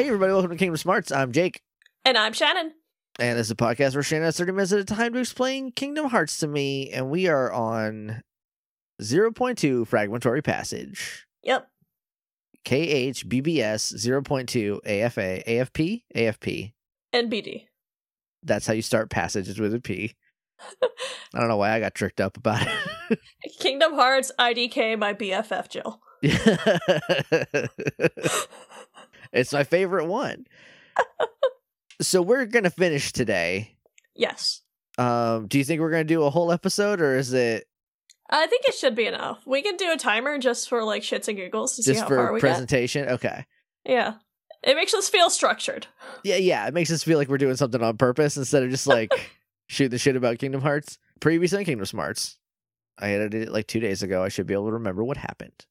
Hey, everybody, welcome to Kingdom Smarts. I'm Jake, And I'm Shannon. and this is a podcast where Shannon has 30 minutes at a time to explain Kingdom Hearts to me, and we are on 0.2 Fragmentary Passage. Yep. KHBBS 0.2 AFA, AFP, AFP. And BD. That's how you start passages with a P. I don't know why I got tricked up about it. Kingdom Hearts IDK my BFF Jill. it's my favorite one. so we're gonna finish today. Yes. Um, do you think we're gonna do a whole episode, or is it I think it should be enough. We can do a timer just for like shits and giggles to see just how far for we presentation? Okay. Yeah. It makes us feel structured. Yeah, yeah. It makes us feel like we're doing something on purpose instead of just like shoot the shit about Kingdom Hearts. Previous on Kingdom Smarts. I edited it like two days ago. I should be able to remember what happened.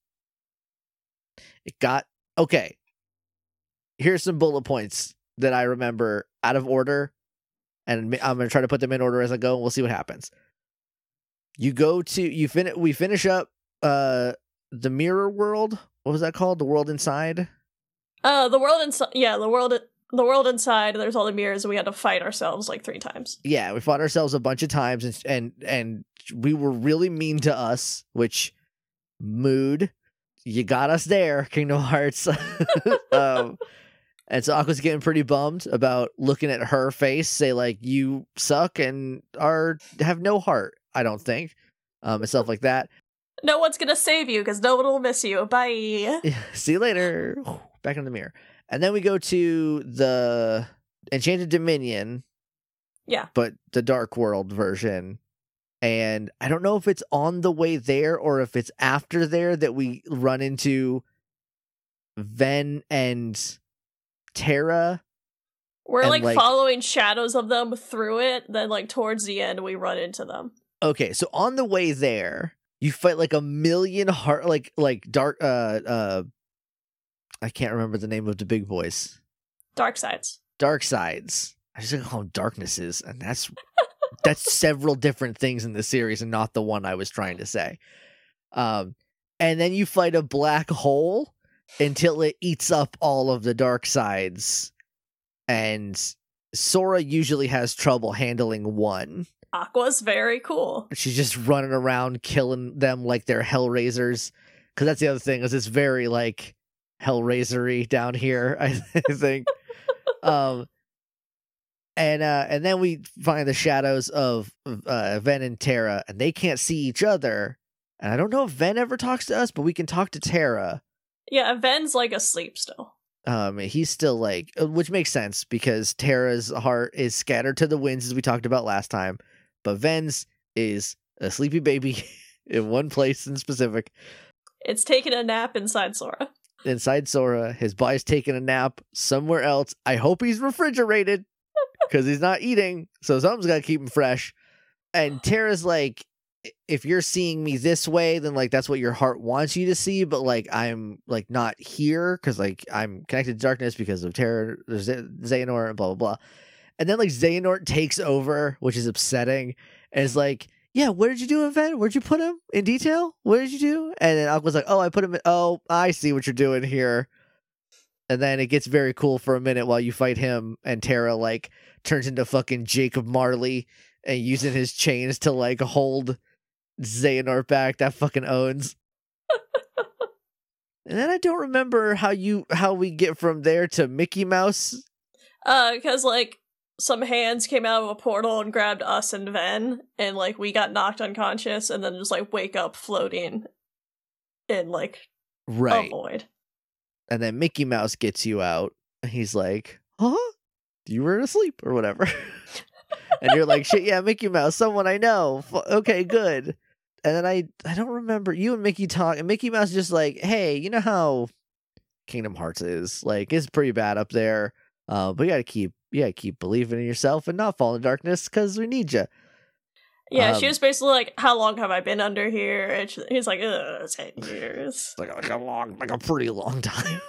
It got okay. Here's some bullet points that I remember out of order, and I'm gonna try to put them in order as I go, and we'll see what happens. You go to you finish. We finish up uh the mirror world. What was that called? The world inside. Uh the world inside yeah, the world the world inside, there's all the mirrors and we had to fight ourselves like three times. yeah, we fought ourselves a bunch of times and and and we were really mean to us, which mood you got us there, Kingdom Hearts. um, and so Aqua's getting pretty bummed about looking at her face, say like you suck and are have no heart. I don't think, um, and stuff like that. No one's gonna save you because no one will miss you. Bye. See you later. Back in the mirror, and then we go to the Enchanted Dominion, Yeah. but the Dark World version. And I don't know if it's on the way there or if it's after there that we run into Ven and Terra. We're like, like- following shadows of them through it, then like towards the end we run into them. Okay, so on the way there, you fight like a million heart like like dark uh uh I can't remember the name of the big boys. Dark sides. Dark sides. I just call them darknesses, and that's that's several different things in the series and not the one I was trying to say. Um, and then you fight a black hole until it eats up all of the dark sides, and Sora usually has trouble handling one. Aqua's very cool. She's just running around killing them like they're Hellraisers. Because that's the other thing is it's very like Hellraisery down here. I think. um, and uh, and then we find the shadows of uh, Ven and Terra, and they can't see each other. And I don't know if Ven ever talks to us, but we can talk to Terra. Yeah, Ven's like asleep still. Um, he's still like, uh, which makes sense because Terra's heart is scattered to the winds, as we talked about last time. But Ven's is a sleepy baby in one place in specific. It's taking a nap inside Sora. Inside Sora, his body's taking a nap somewhere else. I hope he's refrigerated because he's not eating, so something's got to keep him fresh. And Terra's like, if you're seeing me this way, then like that's what your heart wants you to see. But like I'm like not here because like I'm connected to darkness because of Terra, Z- Xehanort, and blah blah blah. And then like Xehanort takes over, which is upsetting. And it's like, yeah, what did you do him, Ven? Where'd you put him in detail? What did you do? And then Aqua's like, oh, I put him. In- oh, I see what you're doing here. And then it gets very cool for a minute while you fight him, and Terra like turns into fucking Jacob Marley and using his chains to like hold Xehanort back. That fucking owns. and then I don't remember how you how we get from there to Mickey Mouse. Uh, because like some hands came out of a portal and grabbed us and Ven, and like we got knocked unconscious, and then just like wake up floating in like Right. a void. And then Mickey Mouse gets you out. And he's like, huh? You were asleep or whatever. and you're like, shit, yeah, Mickey Mouse, someone I know. F- okay, good. And then I I don't remember you and Mickey talk and Mickey Mouse just like, hey, you know how Kingdom Hearts is? Like it's pretty bad up there. Uh, but you gotta keep you gotta keep believing in yourself and not fall in darkness because we need you. Yeah, Um, she was basically like, "How long have I been under here?" And she, he's like, "Ugh, ten years." Like, like a long, like a pretty long time.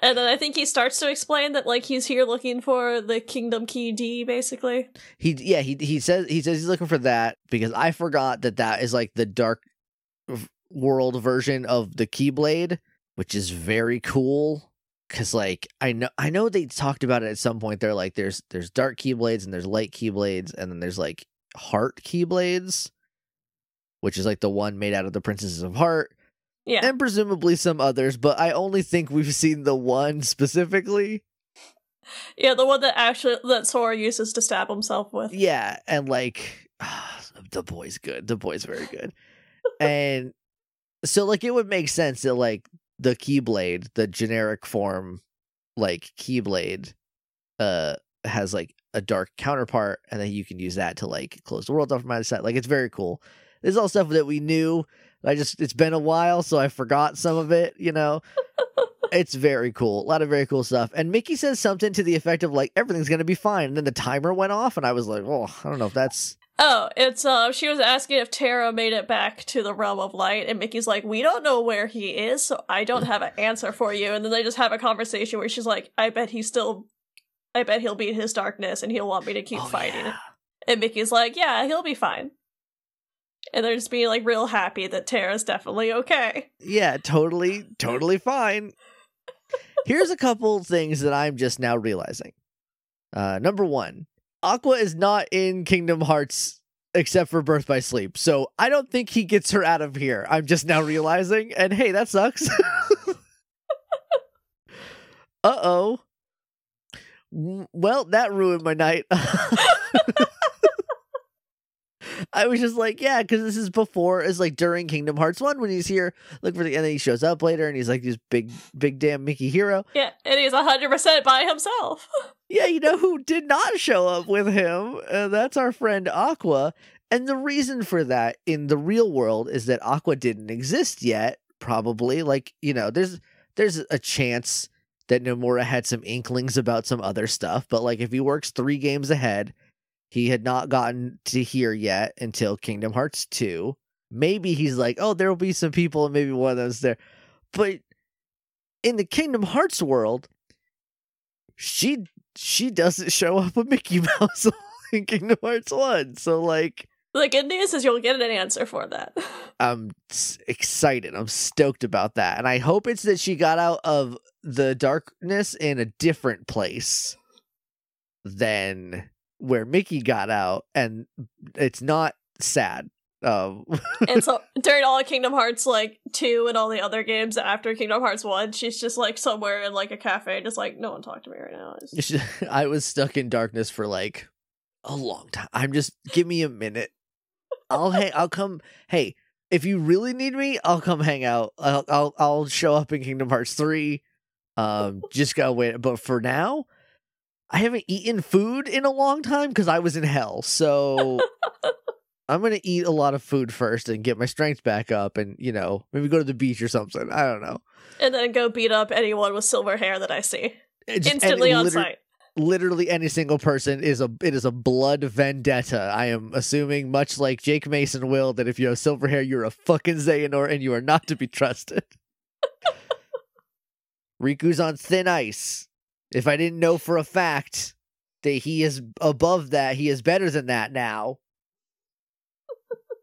And then I think he starts to explain that like he's here looking for the Kingdom Key D, basically. He yeah he he says he says he's looking for that because I forgot that that is like the dark world version of the Keyblade, which is very cool. because like I know I know they talked about it at some point. They're like there's there's dark keyblades and there's light keyblades and then there's like heart keyblades, which is like the one made out of the princesses of heart Yeah. and presumably some others. But I only think we've seen the one specifically. Yeah, the one that actually that Sora uses to stab himself with. Yeah, and like the boy's good. The boy's very good. and so like it would make sense that like the keyblade, the generic form like keyblade uh has like a dark counterpart and then you can use that to like close the world off from side. Like it's very cool. This is all stuff that we knew. I just it's been a while, so I forgot some of it, you know. it's very cool. A lot of very cool stuff. And Mickey says something to the effect of like everything's gonna be fine. And then the timer went off and I was like, oh, I don't know if that's Oh, it's uh she was asking if Terra made it back to the realm of light, and Mickey's like, We don't know where he is, so I don't have an answer for you. And then they just have a conversation where she's like, I bet he's still I bet he'll beat his darkness and he'll want me to keep Oh, fighting. yeah. And Mickey's like, Yeah, he'll be fine. And they're just being like real happy that Terra's definitely okay. Yeah, totally, totally fine. Here's a couple things that I'm just now realizing. Uh, number one, Aqua is not in Kingdom Hearts except for Birth by Sleep, so I don't think he gets her out of here. I'm just now realizing, and hey, that sucks. uh oh. Well, that ruined my night. I was just like, yeah, because this is before, it's like during Kingdom Hearts 1 when he's here, looking for the, and then he shows up later and he's like this big, big damn Mickey hero. Yeah, and he's hundred percent by himself. Yeah, you know who did not show up with him? Uh, that's our friend Aqua. And the reason for that in the real world is that Aqua didn't exist yet, probably. Like, you know, there's there's a chance that Nomura had some inklings about some other stuff, but like if he works 3 games ahead, he had not gotten to here yet until Kingdom Hearts 2. Maybe he's like, "Oh, there will be some people and maybe one of them's there." But in the Kingdom Hearts world, she she doesn't show up with Mickey Mouse in Kingdom Hearts 1. So like the good news is you'll get an answer for that. I'm excited. I'm stoked about that. And I hope it's that she got out of the darkness in a different place than where Mickey got out and it's not sad. Um and so during all of Kingdom Hearts like two and all the other games after Kingdom Hearts one, she's just like somewhere in like a cafe, just like no one talk to me right now. It's- I was stuck in darkness for like a long time. I'm just give me a minute. I'll hey I'll come. Hey, if you really need me, I'll come hang out. I'll I'll, I'll show up in Kingdom Hearts three. Um, just gotta wait. But for now, I haven't eaten food in a long time because I was in hell. So I'm gonna eat a lot of food first and get my strength back up, and you know maybe go to the beach or something. I don't know. and then go beat up anyone with silver hair that I see just- instantly on liter- sight. Literally any single person is a it is a blood vendetta. I am assuming, much like Jake Mason will, that if you have silver hair, you're a fucking Xehanort and you are not to be trusted. Riku's on thin ice. If I didn't know for a fact that he is above that, he is better than that now.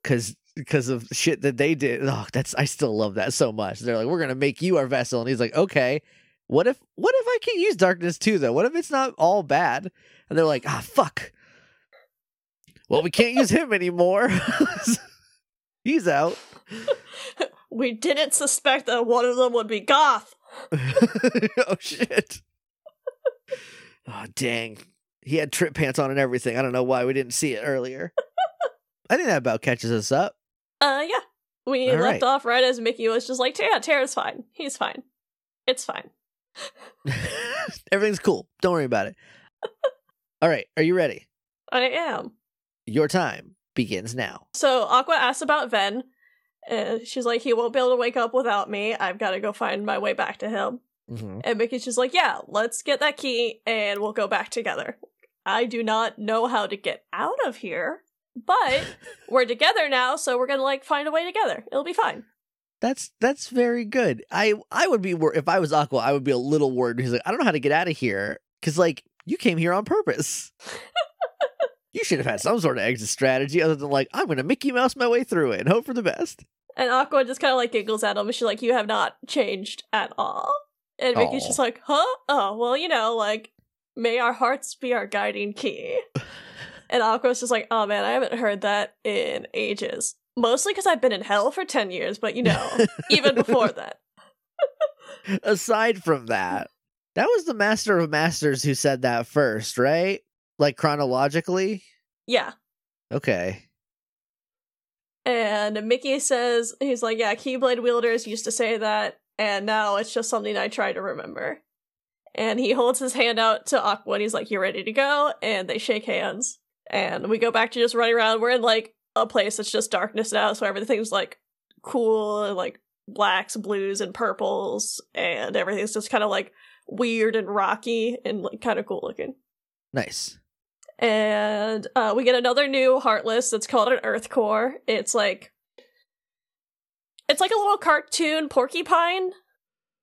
Cause because of shit that they did. Oh, that's I still love that so much. They're like, we're gonna make you our vessel, and he's like, okay. What if what if I can use darkness too though? What if it's not all bad? And they're like, ah fuck. Well, we can't use him anymore. He's out. We didn't suspect that one of them would be goth. oh shit. Oh dang. He had trip pants on and everything. I don't know why we didn't see it earlier. I think that about catches us up. Uh, yeah. We All left right. off right as Mickey was just like, yeah, Terra's fine. He's fine. It's fine. Everything's cool. Don't worry about it. All right, are you ready? I am. Your time begins now. So Aqua asks about Ven. And she's like, he won't be able to wake up without me. I've got to go find my way back to him. Mhm. And Mickey's just like, yeah, let's get that key and we'll go back together. I do not know how to get out of here, but we're together now, so we're gonna like find a way together. It'll be fine. That's that's very good. I I would be wor- if I was Aqua, I would be a little worried because like I don't know how to get out of here because like you came here on purpose. you should have had some sort of exit strategy other than like I'm gonna Mickey Mouse my way through it and hope for the best. And Aqua just kind of like giggles at him, and she's like, "You have not changed at all." And Mickey's Aw. just like, huh? Oh, well, you know, like, may our hearts be our guiding key. and Aqua's just like, oh man, I haven't heard that in ages. Mostly because I've been in hell for 10 years, but you know, even before that. Aside from that, that was the Master of Masters who said that first, right? Like chronologically? Yeah. Okay. And Mickey says, he's like, yeah, Keyblade wielders used to say that, and now it's just something I try to remember. And he holds his hand out to Aqua and he's like, You ready to go? And they shake hands. And we go back to just running around. We're in like a place that's just darkness now, so everything's like cool and like blacks, blues, and purples, and everything's just kind of like weird and rocky and like kind of cool looking. Nice. And uh, we get another new Heartless that's called an Earth Core. It's like it's like a little cartoon porcupine.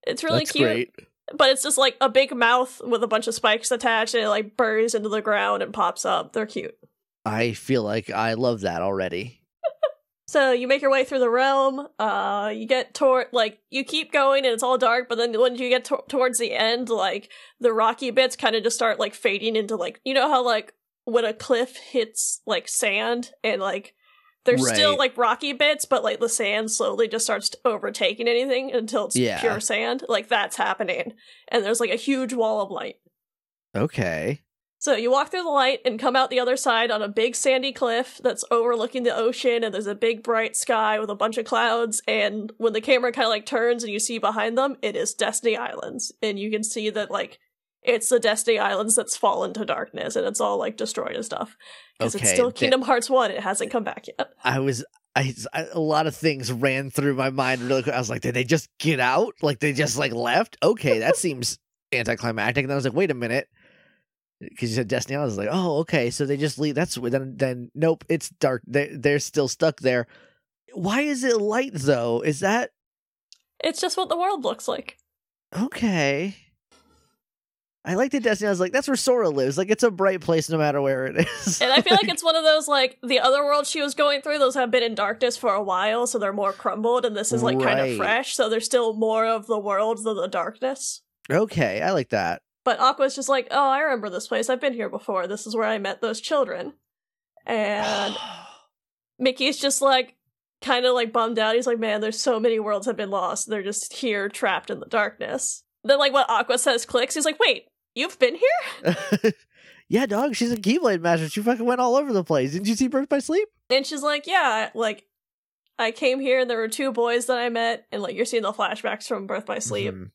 It's really That's cute, great. but it's just like a big mouth with a bunch of spikes attached, and it like buries into the ground and pops up. They're cute. I feel like I love that already. So you make your way through the realm. Uh, you get toward like you keep going, and it's all dark. But then when you get to- towards the end, like the rocky bits kind of just start like fading into like you know how like when a cliff hits like sand and like there's still like rocky bits, but like the sand slowly just starts overtaking anything until it's Yeah. pure sand. Like that's happening, and there's like a huge wall of light. Okay. So you walk through the light and come out the other side on a big sandy cliff that's overlooking the ocean, and there's a big bright sky with a bunch of clouds. And when the camera kind of like turns and you see behind them, it is Destiny Islands, and you can see that like it's the Destiny Islands that's fallen to darkness, and it's all like destroyed and stuff. Because it's still Kingdom Hearts One; it hasn't come back yet. I was I, I a lot of things ran through my mind really quick. I was like, did they just get out? Like they just like left? Okay, that seems anticlimactic. And I was like, wait a minute. Because you said Destiny, I was like, oh, okay. So they just leave. That's then. Then nope, it's dark. They they're still stuck there. Why is it light though? Is that It's just what the world looks like. okay? I like the Destiny. I was like, that's where Sora lives. Like it's a bright place no matter where it is. And I feel like it's one of those like the other worlds she was going through, those have been in darkness for a while, so they're more crumbled, and this is like kind of fresh, so there's still more of the world than the darkness. okay. I like that. But Aqua's just like, oh, I remember this place. I've been here before. This is where I met those children. And Mickey's just like, kind of like bummed out. He's like, man, there's so many worlds have been lost. They're just here trapped in the darkness. Then, like, what Aqua says clicks. He's like, wait, you've been here? yeah, dog. She's a Keyblade master. She fucking went all over the place. Didn't you see Birth by Sleep? And she's like, yeah, like, I came here and there were two boys that I met. And, like, you're seeing the flashbacks from Birth by Sleep. Mhm.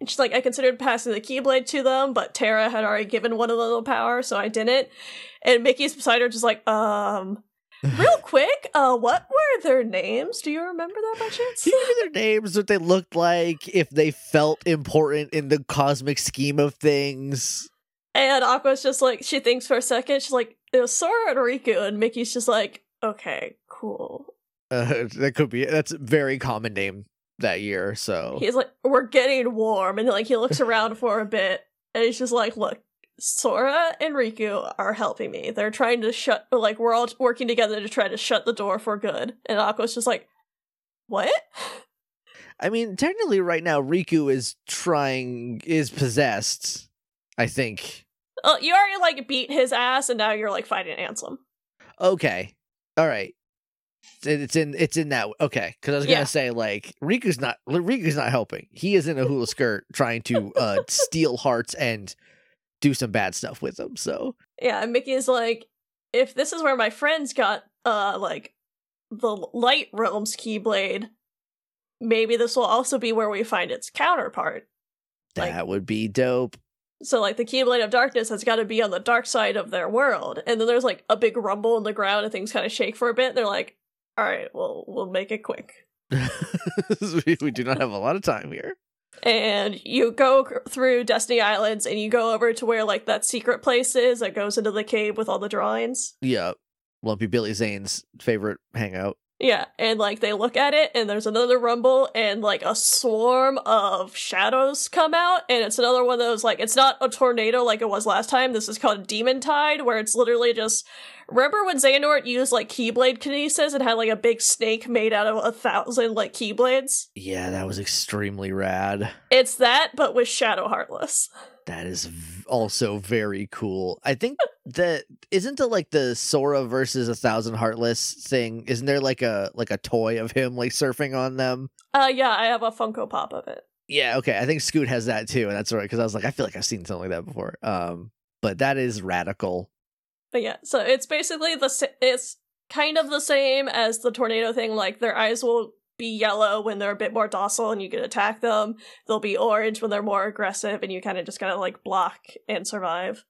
And she's like, I considered passing the Keyblade to them, but Terra had already given one of them the power, so I didn't. And Mickey's beside her, just like, um, real quick, uh, what were their names? Do you remember that by chance? Can you me their names? What they looked like? If they felt important in the cosmic scheme of things? And Aqua's just like, she thinks for a second, she's like, it was Sora and Riku, and Mickey's just like, okay, cool. Uh, that could be. That's a very common name that year. So He's like, we're getting warm, and like he looks around for a bit, and he's just like, look. Sora and Riku are helping me. They're trying to shut, like, we're all working together to try to shut the door for good. And Aqua's just like, what? I mean, technically, right now Riku is trying is possessed. I think. Oh, you already, like, beat his ass, and now you're, like, fighting Ansem. Okay. All right. It- It's in it's in that okay because I was gonna Yeah. say like Riku's not Riku's not helping. He is in a hula skirt trying to uh steal hearts and do some bad stuff with them. So Yeah, and Mickey's like, if this is where my friends got, uh, like, the Light Realm's Keyblade, maybe this will also be where we find its counterpart. that Like- would be dope. So, like, the Keyblade of Darkness has got to be on the dark side of their world. And then there's, like, a big rumble in the ground and things kind of shake for a bit. They're like, all right, well, we'll make it quick. we, do not have a lot of time here. And you go through Destiny Islands and you go over to where, like, that secret place is that goes into the cave with all the drawings. Yeah, Lumpy Billy Zane's favorite hangout. Yeah, and like they look at it, and there's another rumble, and like a swarm of shadows come out, and it's another one of those like it's not a tornado like it was last time. This is called Demon Tide, where it's literally just. Remember when Xehanort used like Keyblade kinesis and had like a big snake made out of a thousand like Keyblades? Yeah, that was extremely rad. It's that, but with Shadow Heartless. That is v- also very cool. I think that isn't the like the Sora versus a thousand heartless thing. Isn't there like a like a toy of him like surfing on them? Uh, yeah, I have a Funko Pop of it. Yeah, okay. I think Scoot has that too, and that's right because I was like, I feel like I've seen something like that before. Um, but that is radical. But yeah, so it's basically the sa- it's kind of the same as the tornado thing. Like their eyes will be yellow when they're a bit more docile and you can attack them. They'll be orange when they're more aggressive and you kind of just gotta like block and survive.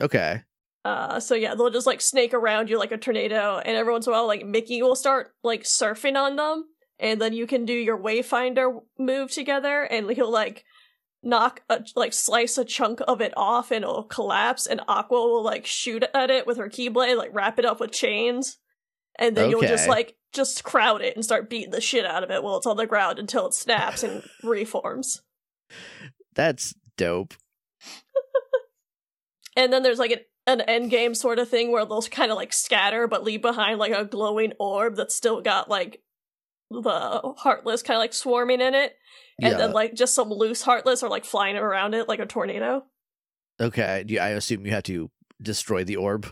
Okay. Uh, so yeah, they'll just like snake around you like a tornado, and every once in a while, like Mickey will start like surfing on them, and then you can do your Wayfinder move together, and he'll like knock a like slice a chunk of it off, and it'll collapse, and Aqua will like shoot at it with her Keyblade, like wrap it up with chains, and then you'll just like just crowd it and start beating the shit out of it while it's on the ground until it snaps and reforms. That's dope. And then there's like an, an end game sort of thing where they'll kind of like scatter but leave behind like a glowing orb that's still got like the heartless kind of like swarming in it. And yeah. then like just some loose heartless are like flying around it like a tornado. okay. I assume you have to destroy the orb.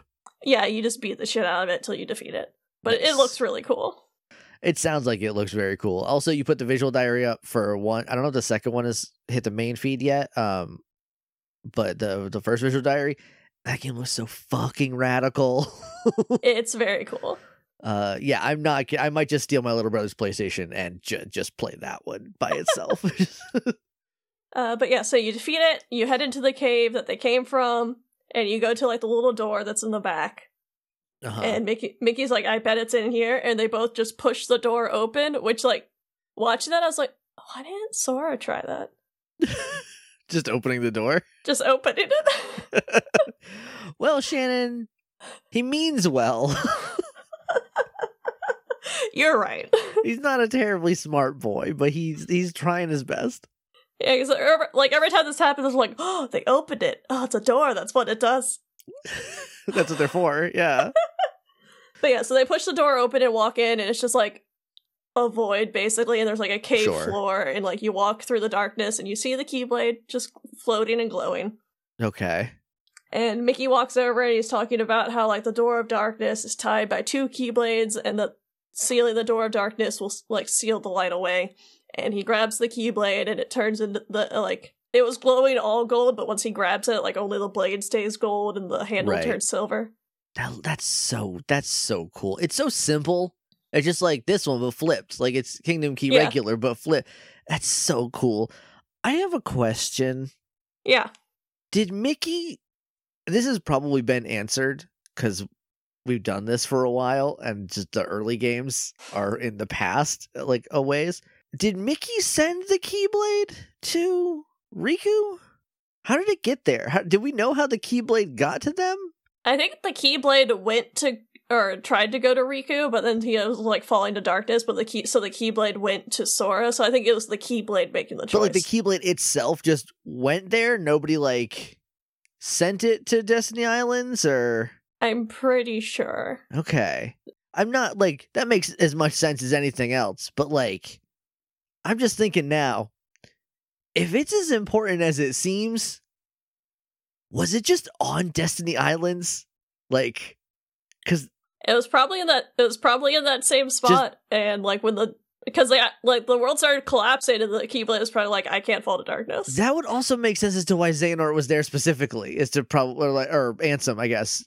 Yeah, you just beat the shit out of it till you defeat it. But it looks really cool. It sounds like it looks very cool. Also, you put the visual diary up for one. I don't know if the second one has hit the main feed yet. Um, but the the first visual diary, that game was so fucking radical. It's very cool. uh, yeah, I'm not. I might just steal my little brother's PlayStation and ju- just play that one by itself. Uh, but yeah, so you defeat it, you head into the cave that they came from, and you go to like the little door that's in the back. uh-huh. And Mickey Mickey's like, I bet it's in here, and they both just push the door open, which like watching that I was like, why didn't Sora try that? Just opening the door. Just opening it. well, Shannon, he means well. You're right. he's not a terribly smart boy, but he's he's trying his best. yeah, because like every time this happens, it's like, oh, they opened it. Oh, it's a door. That's what it does. That's what they're for. Yeah. But yeah, so they push the door open and walk in, and it's just like a void basically, and there's like a cave Sure. floor, and like you walk through the darkness, and you see the Keyblade just floating and glowing. Okay. And Mickey walks over and he's talking about how like the door of darkness is tied by two keyblades and that sealing the door of darkness will like seal the light away. And he grabs the keyblade and it turns into the like it was glowing all gold, but once he grabs it, like only the blade stays gold and the handle Right. turns silver. That that's so that's so cool. It's so simple. It's just like this one, but flipped. Like it's Kingdom Key Yeah. regular, but flip. That's so cool. I have a question. Yeah. Did Mickey? This has probably been answered because we've done this for a while, and just the early games are in the past, uh, like a ways. Did Mickey send the Keyblade to Riku? How did it get there? How, did we know how the Keyblade got to them? I think the keyblade went to or tried to go to Riku, but then he was like falling to darkness, but the key so the keyblade went to Sora, so I think it was the keyblade making the choice. But like the Keyblade itself just went there. Nobody like sent it to Destiny Islands or I'm pretty sure. okay. I'm not like that makes as much sense as anything else, but like I'm just thinking now, if it's as important as it seems, was it just on Destiny Islands? Like cuz It was probably in that. It was probably in that same spot, and like when the because they like the world started collapsing, and the Keyblade was probably like, I can't fall to darkness. that would also make sense as to why Xehanort was there specifically. Is to probably or like or Ansem, I guess.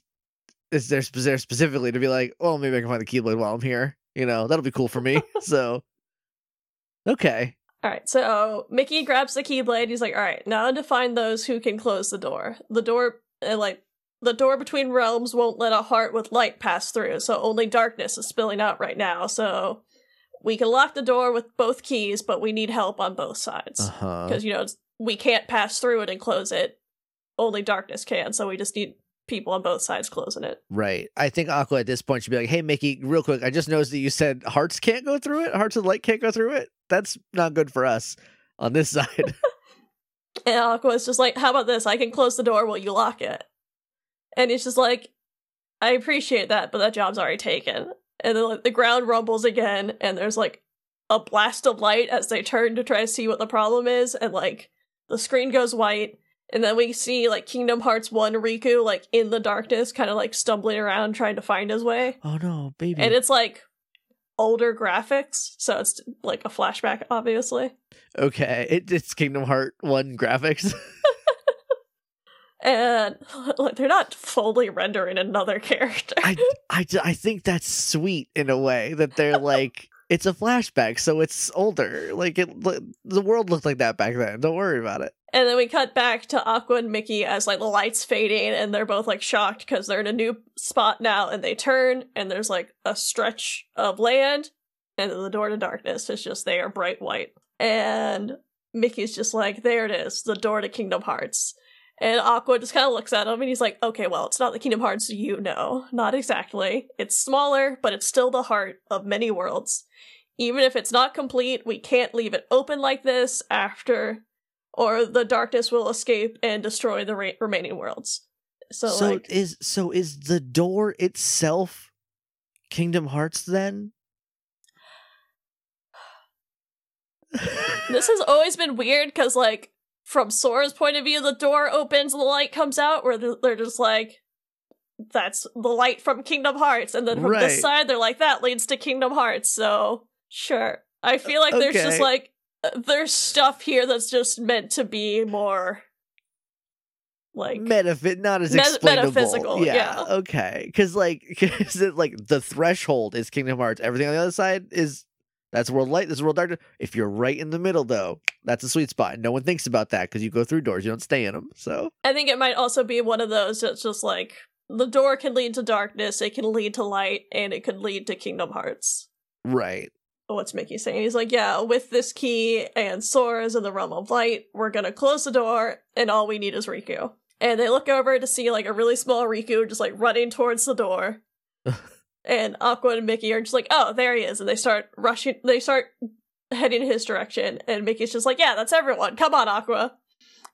Is there, there specifically to be like, oh, maybe I can find the Keyblade while I'm here. You know, that'll be cool for me. so, okay, All right, so Mickey grabs the Keyblade. He's like, all right, now to find those who can close the door. The door, uh, like the door between realms, won't let a heart with light pass through, so only darkness is spilling out right now. So we can lock the door with both keys, but we need help on both sides. Uh-huh. because you know it's, we can't pass through it and close it only darkness can so we just need people on both sides closing it. Right. I think Aqua at this point should be like, "Hey, Mickey, real quick. I just noticed that you said hearts can't go through it. Hearts of light can't go through it. That's not good for us on this side." And Aqua's just like, how about this? I can close the door while you lock it. And he's just like, I appreciate that, but that job's already taken. And then like, the ground rumbles again, and there's like a blast of light as they turn to try to see what the problem is, and like the screen goes white, and then we see like Kingdom Hearts 1 Riku like in the darkness, kind of like stumbling around trying to find his way. oh no, baby. And it's like older graphics, so it's like a flashback, obviously. okay, it, it's Kingdom Heart 1 graphics. and like they're not fully rendering another character. I, I, I think that's sweet in a way that they're like it's a flashback, so it's older. Like it, the world looked like that back then. Don't worry about it. and then we cut back to Aqua and Mickey as like the lights fading, and they're both like shocked because they're in a new spot now, and they turn, and there's like a stretch of land, and then the door to darkness is just there, bright white, and Mickey's just like, there it is, the door to Kingdom Hearts. And Aqua just kind of looks at him and he's like, okay, well, it's not the Kingdom Hearts you know. Not exactly. It's smaller, but it's still the heart of many worlds. Even if it's not complete, we can't leave it open like this after, or the darkness will escape and destroy the re- remaining worlds. So, So like, is so is the door itself Kingdom Hearts then? this has always been weird because, like, from Sora's point of view, the door opens and the light comes out, where they're, just like, that's the light from Kingdom Hearts. And then from Right. this side, they're like, that leads to Kingdom Hearts. So, sure. I feel like there's just like, there's stuff here that's just meant to be more like Metaphy- not as Met- metaphysical, yeah. Okay. Because like, it like the threshold is Kingdom Hearts? Everything on the other side is that's world light. This is world darkness. If you're right in the middle, though, that's a sweet spot. No one thinks about that because you go through doors, you don't stay in them. So I think it might also be one of those that's just like the door can lead to darkness, it can lead to light, and it could lead to Kingdom Hearts. right. What's Mickey saying? He's like, yeah, with this key and Sora's in the realm of light, we're gonna close the door, and all we need is Riku. And they look over to see like a really small Riku just like running towards the door. and Aqua and Mickey are just like, oh, there he is, and they start rushing. They start heading in his direction, and Mickey's just like, yeah, that's everyone. Come on, Aqua.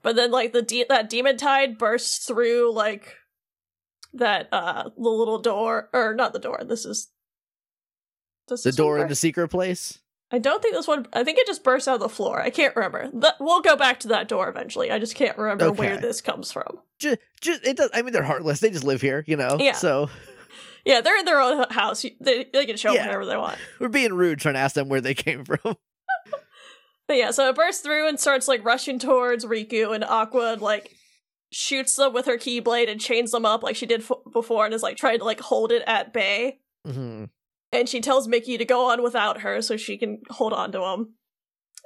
But then like the de- that demon tide bursts through like that uh the little door or not the door. This is does The this door in the secret place. I don't think this one. I think it just bursts out of the floor. I can't remember. That, we'll go back to that door eventually. I just can't remember where this comes from. Just, just it does. I mean, they're heartless. They just live here, you know. Yeah. So Yeah, they're in their own house. They, they can show up Yeah. whenever they want. we're being rude trying to ask them where they came from. But yeah, so it bursts through and starts like rushing towards Riku, and Aqua and like shoots them with her keyblade and chains them up like she did f- before, and is like trying to like hold it at bay. Mhm. and she tells Mickey to go on without her so she can hold on to him.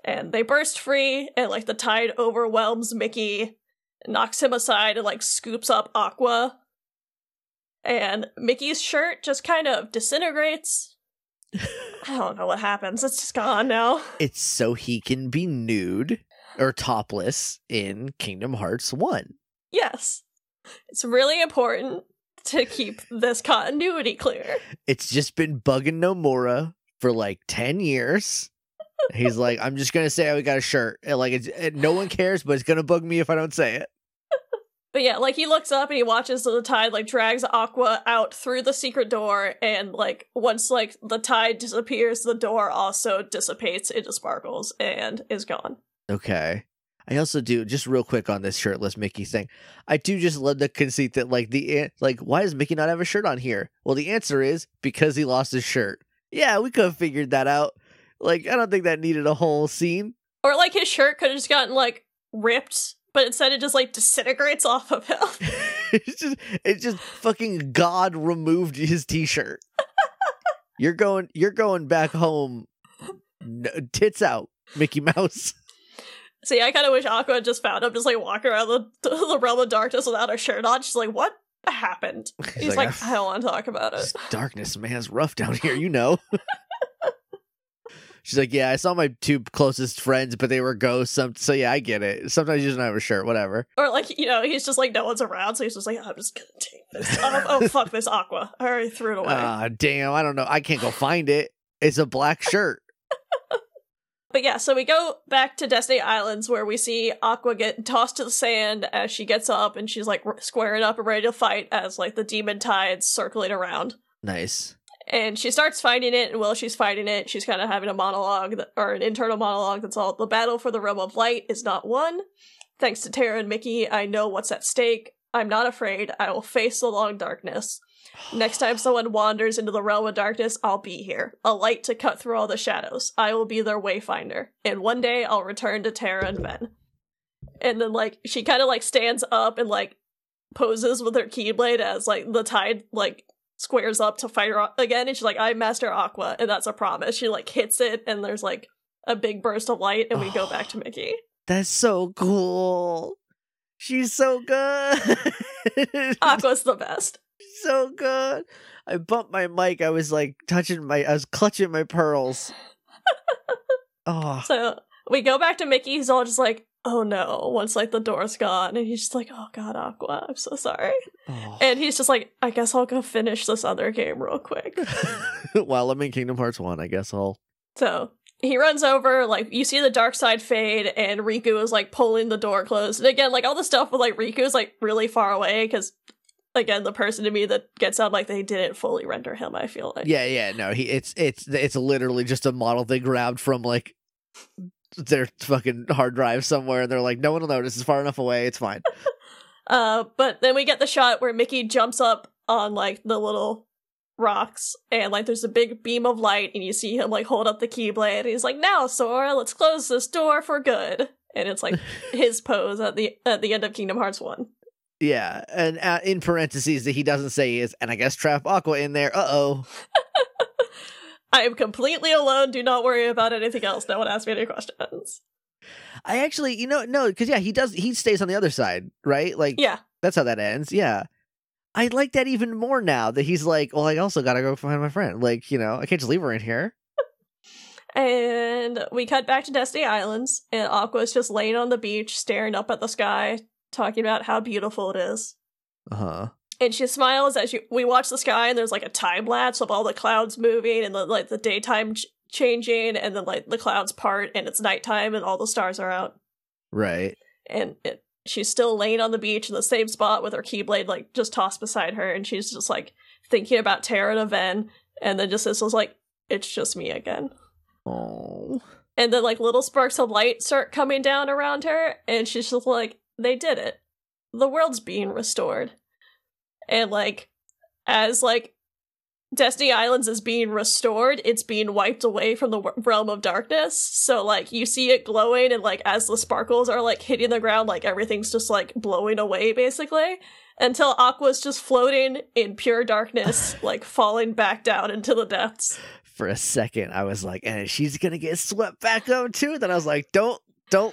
And they burst free, and like the tide overwhelms Mickey, knocks him aside, and like scoops up Aqua. And Mickey's shirt just kind of disintegrates. I don't know what happens. It's just gone now. It's so he can be nude or topless in Kingdom Hearts One. Yes. It's really important to keep this continuity clear. It's just been bugging Nomura for like 10 years. He's like, I'm just going to say I got a shirt. And like, it's, it, no one cares, but it's going to bug me if I don't say it. But yeah, like he looks up and he watches the tide like drags Aqua out through the secret door, and like once like the tide disappears, the door also dissipates into sparkles and is gone. Okay. I also do, just real quick on this shirtless Mickey thing. I do just love the conceit that, like, the, like, why does Mickey not have a shirt on here? Well, the answer is because he lost his shirt. Yeah, we could have figured that out. Like, I don't think that needed a whole scene. Or like his shirt could have just gotten like ripped, but instead it just like disintegrates off of him. it's just it's just fucking God removed his t-shirt. you're going you're going back home tits out, Mickey Mouse. See, I kind of wish Aqua had just found him, just like walking around the, the realm of darkness without a shirt on. She's like, what happened? He's, like, "Ah, I don't want to talk about it. darkness, man, it's rough down here, you know. She's like, yeah, I saw my two closest friends, but they were ghosts. Some, so yeah, I get it. Sometimes you just don't have a shirt, whatever. Or like, you know, he's just like, no one's around, so he's just like, I'm just gonna take this. oh, oh fuck this aqua. I already threw it away. Ah, damn. I don't know. I can't go find it. It's a black shirt. But yeah, so we go back to Destiny Islands where we see Aqua get tossed to the sand as she gets up and she's like squaring up and ready to fight as like the demon tides circling around. Nice. And she starts fighting it, and while she's fighting it, she's kind of having a monologue that, or an internal monologue that's all the battle for the realm of light is not won. Thanks to Terra and Mickey, I know what's at stake. I'm not afraid. I will face the long darkness. Next time someone wanders into the realm of darkness, I'll be here. A light to cut through all the shadows. I will be their wayfinder. And one day I'll return to Terra and Ven And then like she kind of like stands up and like poses with her keyblade as like the tide like squares up to fight her again and she's like, I'm Master Aqua, and that's a promise. She like hits it and there's like a big burst of light and we go back to oh, Mickey. That's so cool. She's so good. Aqua's the best. so good. I bumped my mic. I was like touching my, I was clutching my pearls. oh, So we go back to Mickey. He's all just like, oh no, once like the door's gone. And he's just like, oh god, Aqua, I'm so sorry. oh. And he's just like, I guess I'll go finish this other game real quick. While I'm in Kingdom Hearts 1, I guess I'll. So he runs over, like, you see the dark side fade, and Riku is like pulling the door closed. And again, like, all the stuff with like Riku is like really far away because. Again, the person to me that gets out like they didn't fully render him. I feel like Yeah, yeah, no, he it's it's it's literally just a model they grabbed from like their fucking hard drive somewhere and they're like, no one will notice, it's far enough away, it's fine. Uh, but then we get the shot where Mickey jumps up on like the little rocks, and like there's a big beam of light, and you see him like hold up the keyblade, and he's like, "Now, Sora, let's close this door for good." And it's like his pose at the at the end of Kingdom Hearts One. Yeah, and uh, in parentheses that he doesn't say is, and I guess trap Aqua in there. Uh oh. I am completely alone. Do not worry about anything else. No one asked me any questions. I actually, you know, no, because yeah, he does. He stays on the other side, right? Like, Yeah, that's how that ends. Yeah, I like that even more now that he's like, well, I also gotta go find my friend. Like, you know, I can't just leave her in here. and we cut back to Destiny Islands, and Aqua's just laying on the beach, staring up at the sky, talking about how beautiful it is. Uh huh. And she smiles as you, we watch the sky and there's like a time lapse of all the clouds moving and the like the daytime ch- changing and then like the clouds part and it's nighttime and all the stars are out Right. and it, she's still laying on the beach in the same spot with her keyblade like just tossed beside her and she's just like thinking about Terra and Ven and then just this was like it's just me again Oh. and then like little sparks of light start coming down around her and she's just like they did it the world's being restored and like as like destiny islands is being restored it's being wiped away from the w- realm of darkness so like you see it glowing and like as the sparkles are like hitting the ground like everything's just like blowing away basically until aqua's just floating in pure darkness like falling back down into the depths For a second, I was like, and she's gonna get swept back up too. Then I was like, don't, don't,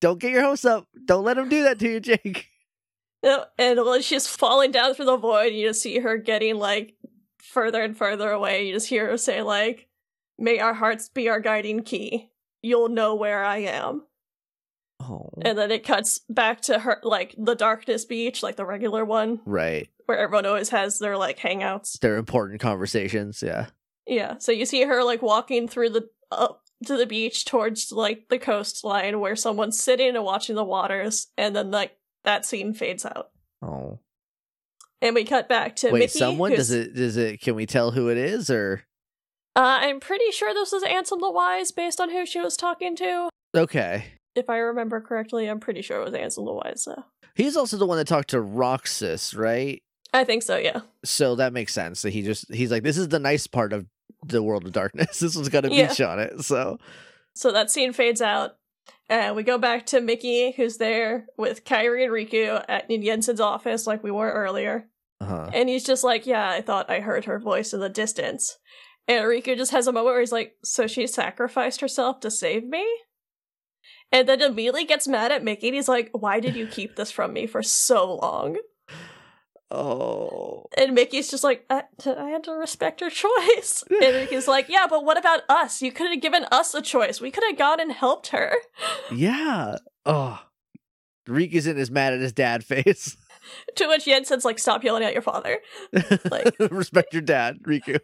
don't get your hopes up. Don't let him do that to you, Jake. And when she's falling down through the void, you just see her getting like further and further away. You just hear her say like, "May our hearts be our guiding key. You'll know where I am." Oh. And then it cuts back to her like the darkness beach, like the regular one, Right. where everyone always has their like hangouts. They're important conversations. Yeah. Yeah, so you see her like walking through the up to the beach towards like the coastline where someone's sitting and watching the waters, and then like that scene fades out. Oh. And we cut back to Wait, Mickey. someone does it? Does it? Can we tell who it is or? Uh, I'm pretty sure this was Ansem the Wise based on who she was talking to. Okay. If I remember correctly, I'm pretty sure it was Ansem the Wise. So. He's also the one that talked to Roxas, right? I think so, yeah. So that makes sense. That he just he's like, this is the nice part of the world of darkness. This one's got a Yeah. beach on it. So So that scene fades out. And we go back to Mickey, who's there with Kairi and Riku at Yen Sid's office, like we were earlier. uh-huh. And he's just like, Yeah, I thought I heard her voice in the distance. And Riku just has a moment where he's like, So she sacrificed herself to save me? And then immediately gets mad at Mickey and he's like, Why did you keep this from me for so long? Oh. And Mickey's just like, uh, I, I had to respect her choice. And Mickey's like, yeah, but what about us? You could have given us a choice. We could have gone and helped her. Yeah. Oh. Reek isn't as mad at his dad face. To which Yen Sid's like, stop yelling at your father. Like- Respect your dad, Riku.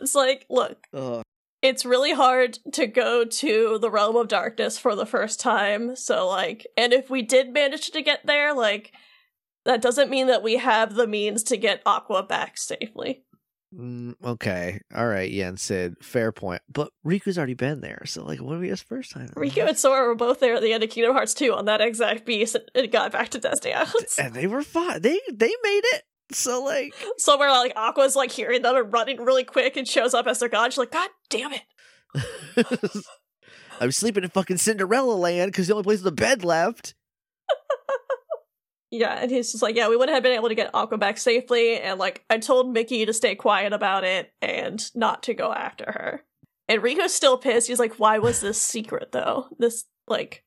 It's like, look, Ugh. it's really hard to go to the realm of darkness for the first time. So, like, and if we did manage to get there, like, that doesn't mean that we have the means to get Aqua back safely. Mm, okay, all right, Yen Sid, fair point. But Riku's already been there, so like, what are we his first time? Riku and Sora were both there at the end of Kingdom Hearts 2 on that exact beast and got back to Destiny Islands. and they were fine. They they made it. So like, Somewhere like Aqua's like hearing them and running really quick and shows up as their god. She's like, God damn it. I'm sleeping in fucking Cinderella land because the only place with a bed left. Yeah, and he's just like, Yeah, we wouldn't have been able to get Aqua back safely, and like I told Mickey to stay quiet about it and not to go after her. And Riku's still pissed. He's like, Why was this secret though? This like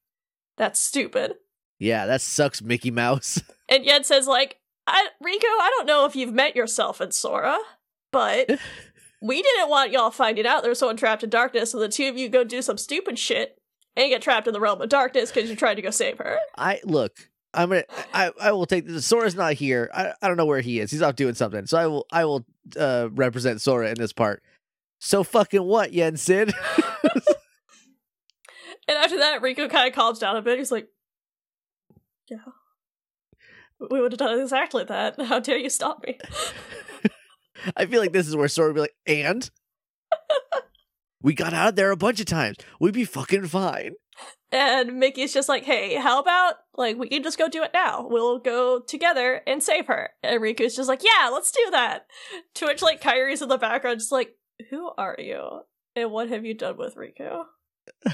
that's stupid. Yeah, that sucks, Mickey Mouse. And Yen says, like, I, Riku, I don't know if you've met yourself and Sora, but we didn't want y'all finding out there's someone trapped in darkness, so the two of you go do some stupid shit and get trapped in the realm of darkness because you tried to go save her. I look. I'm gonna. I, I will take the Sora's not here. I, I don't know where he is. He's off doing something. So I will I will uh represent Sora in this part. So fucking what, Yen Sid? And after that, Riku kind of calms down a bit. He's like, Yeah. We would have done exactly that. How dare you stop me? I feel like this is where Sora would be like, and we got out of there a bunch of times. We'd be fucking fine. And Mickey's just like, hey, how about, like, we can just go do it now? We'll go together and save her. And Riku's just like, yeah, let's do that. To which, like, Kairi's in the background, just like, who are you? And what have you done with Riku?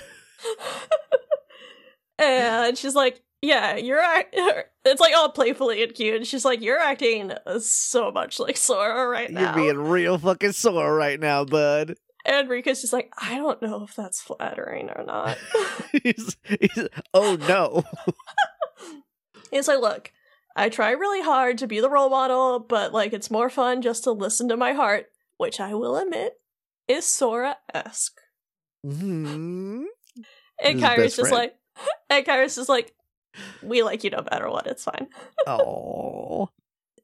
and she's like, yeah, you're act- it's like all playfully and cute. And she's like, you're acting so much like Sora right now. You're being real fucking Sora right now, bud. And Riku's just like, I don't know if that's flattering or not. he's, he's, oh no. he's like, look, I try really hard to be the role model, but like it's more fun just to listen to my heart, which I will admit is Sora esque. Mhm. And Kairi's just friend. like, and Kairi's just like, we like you no matter what, it's fine. Oh.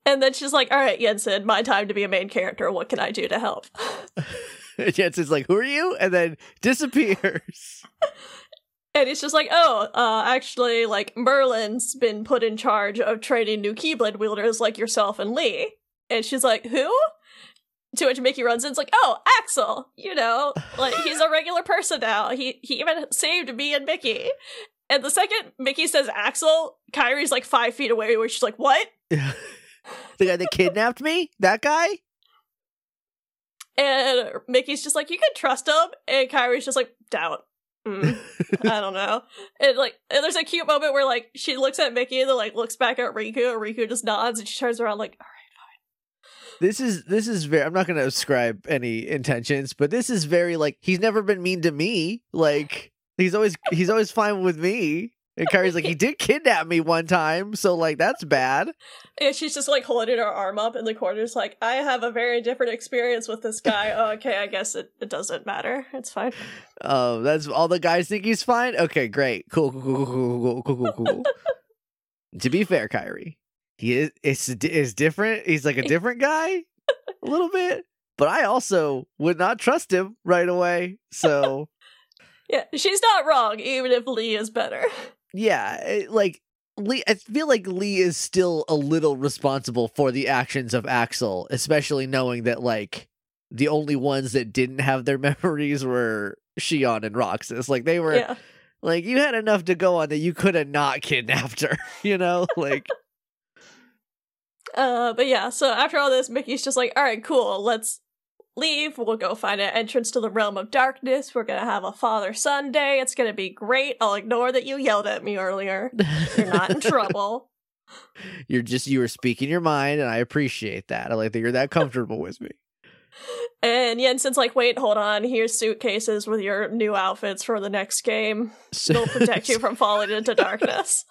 And then she's like, all right, Yen Sid, my time to be a main character. What can I do to help? Yen Sid's like, who are you? And then disappears. And he's just like, oh, uh, actually, like, Merlin's been put in charge of training new Keyblade wielders like yourself and Lea. And she's like, who? To which Mickey runs in, it's like, oh, Axel, you know, like, he's a regular person now. He, he even saved me and Mickey. And the second Mickey says Axel, Kairi's like five feet away, where she's like, what? the guy that kidnapped me? That guy? And Mickey's just like, you can trust him. And Kairi's just like, doubt. Mm, I don't know. And like, and there's a cute moment where like she looks at Mickey and then like looks back at Riku, and Riku just nods and she turns around like, all right, fine. This is this is very I'm not gonna ascribe any intentions, but this is very like he's never been mean to me. Like he's always he's always fine with me. And Kairi's like, he did kidnap me one time, so like that's bad. And she's just like holding her arm up in the corner, is like, I have a very different experience with this guy. oh, okay, I guess it, it doesn't matter. It's fine. Oh, that's all the guys think he's fine? Okay, great. Cool, cool, cool, cool, cool, cool, cool, cool. to be fair, Kairi, he is it's is different. He's like a different guy a little bit. But I also would not trust him right away. So Yeah, she's not wrong, even if Lea is better yeah, it- like Lea, I feel like Lea is still a little responsible for the actions of Axel, especially knowing that like the only ones that didn't have their memories were Xion and Roxas. Like they were Yeah. like you had enough to go on that you could have not kidnapped her, you know? Like Uh, but yeah, so after all this, Mickey's just like, all right, cool, let's leave. We'll go find an entrance to the realm of darkness. We're gonna have a father son day. It's gonna be great. I'll ignore that you yelled at me earlier. You're not in trouble. you're just you were speaking your mind and I appreciate that. I like that you're that comfortable with me. And Yen Sid's like, wait, hold on. Here's suitcases with your new outfits for the next game. They'll protect you from falling into darkness.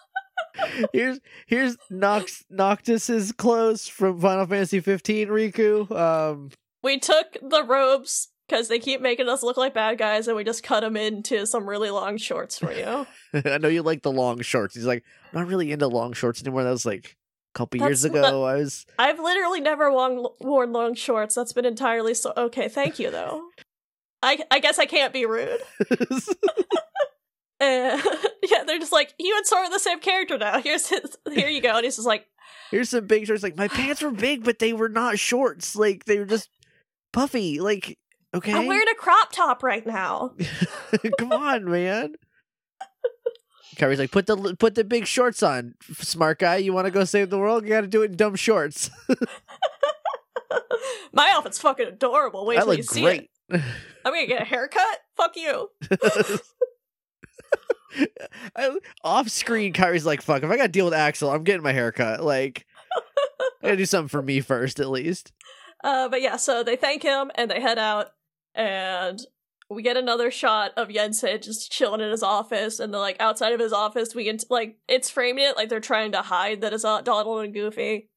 here's here's Nox Noctis's clothes from Final Fantasy 15, Riku. Um We took the robes because they keep making us look like bad guys, and we just cut them into some really long shorts for you. I know you like the long shorts. He's like, I'm not really into long shorts anymore. That was like a couple years That's ago. I was I've literally never worn, worn long shorts. That's been entirely so. Okay, thank you though. I I guess I can't be rude. Uh, yeah, they're just like you and Sora are the same character now. Here's his. Here you go. And he's just like, Here's some big shorts. Like my pants were big, but they were not shorts. Like they were just puffy. Like okay, I'm wearing a crop top right now. come on, man. Kairi's like, put the put the big shorts on, smart guy. You want to go save the world? You got to do it in dumb shorts. My outfit's fucking adorable. Wait till you see great. it. I'm gonna get a haircut. Fuck you. I, off screen, Kairi's like, "Fuck! If I got to deal with Axel, I'm getting my haircut. Like, I gotta do something for me first, at least." Uh, but yeah, so they thank him and they head out, and we get another shot of Yen Sid just chilling in his office, and then like outside of his office, we can like it's framed it like they're trying to hide that it's not Donald and Goofy.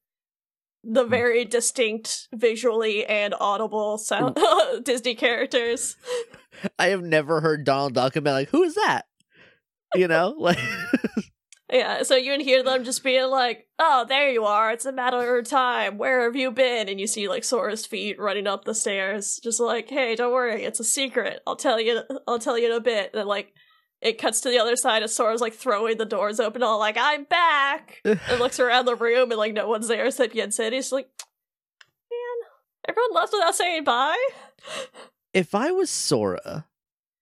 The Hmm. very distinct visually and audible sound Disney characters. I have never heard Donald Duck and been like, "Who is that?" You know, like, Yeah, so you can hear them just being like, "Oh, there you are. It's a matter of time. Where have you been?" And you see like Sora's feet running up the stairs, just like, "Hey, don't worry. It's a secret. I'll tell you. I'll tell you in a bit." And like, it cuts to the other side as Sora's like throwing the doors open, all like, "I'm back." and looks around the room, and like no one's there except Yen Sid. He's like, "Man, everyone left without saying bye." if I was Sora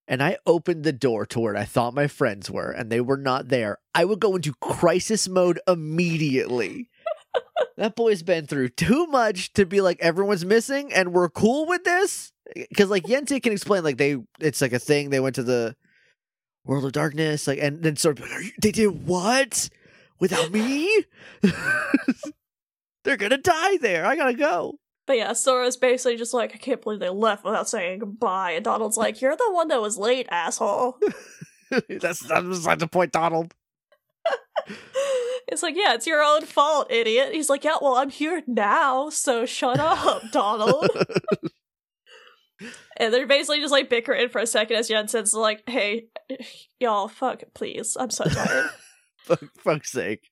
and I opened the door to where I thought my friends were and they were not there, I would go into crisis mode immediately. that boy's been through too much to be like everyone's missing and we're cool with this. Because like Yen Sid can explain like they it's like a thing. They went to the world of darkness, like and then sort of they did what without me? They're gonna die there. I gotta go. But yeah, Sora's basically just like, I can't believe they left without saying goodbye. And Donald's like, You're the one that was late, asshole. that's beside the point, Donald. It's like, Yeah, it's your own fault, idiot. He's like, Yeah, well, I'm here now, so shut up, Donald. and they're basically just like bickering for a second as Yen Sid's like, Hey, y'all, fuck, please. I'm so tired. Fuck, fuck's sake.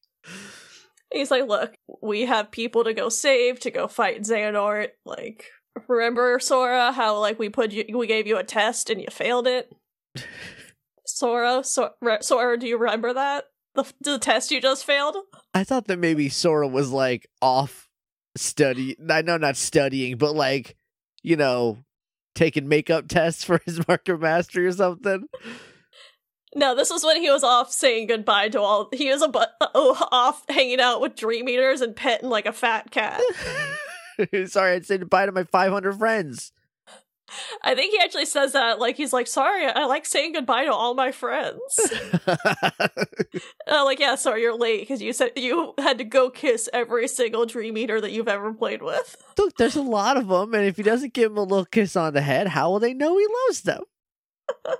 He's like, Look, we have people to go save, to go fight Xehanort. Like, remember, Sora, how like we put you, we gave you a test and you failed it? Sora, so- re- Sora, do you remember that? The, the test you just failed? I thought that maybe Sora was like off study. I know not studying, but like you know, taking makeup tests for his Mark of Mastery or something. No, this was when he was off saying goodbye to all. He was a bu- oh, off hanging out with Dream Eaters and petting like a fat cat. Sorry, I'd say goodbye to my 500 friends. I think he actually says that like he's like, sorry, I like saying goodbye to all my friends. Uh, like, yeah, sorry, you're late because you said you had to go kiss every single Dream Eater that you've ever played with. Look, there's a lot of them, and if he doesn't give them a little kiss on the head, how will they know he loves them?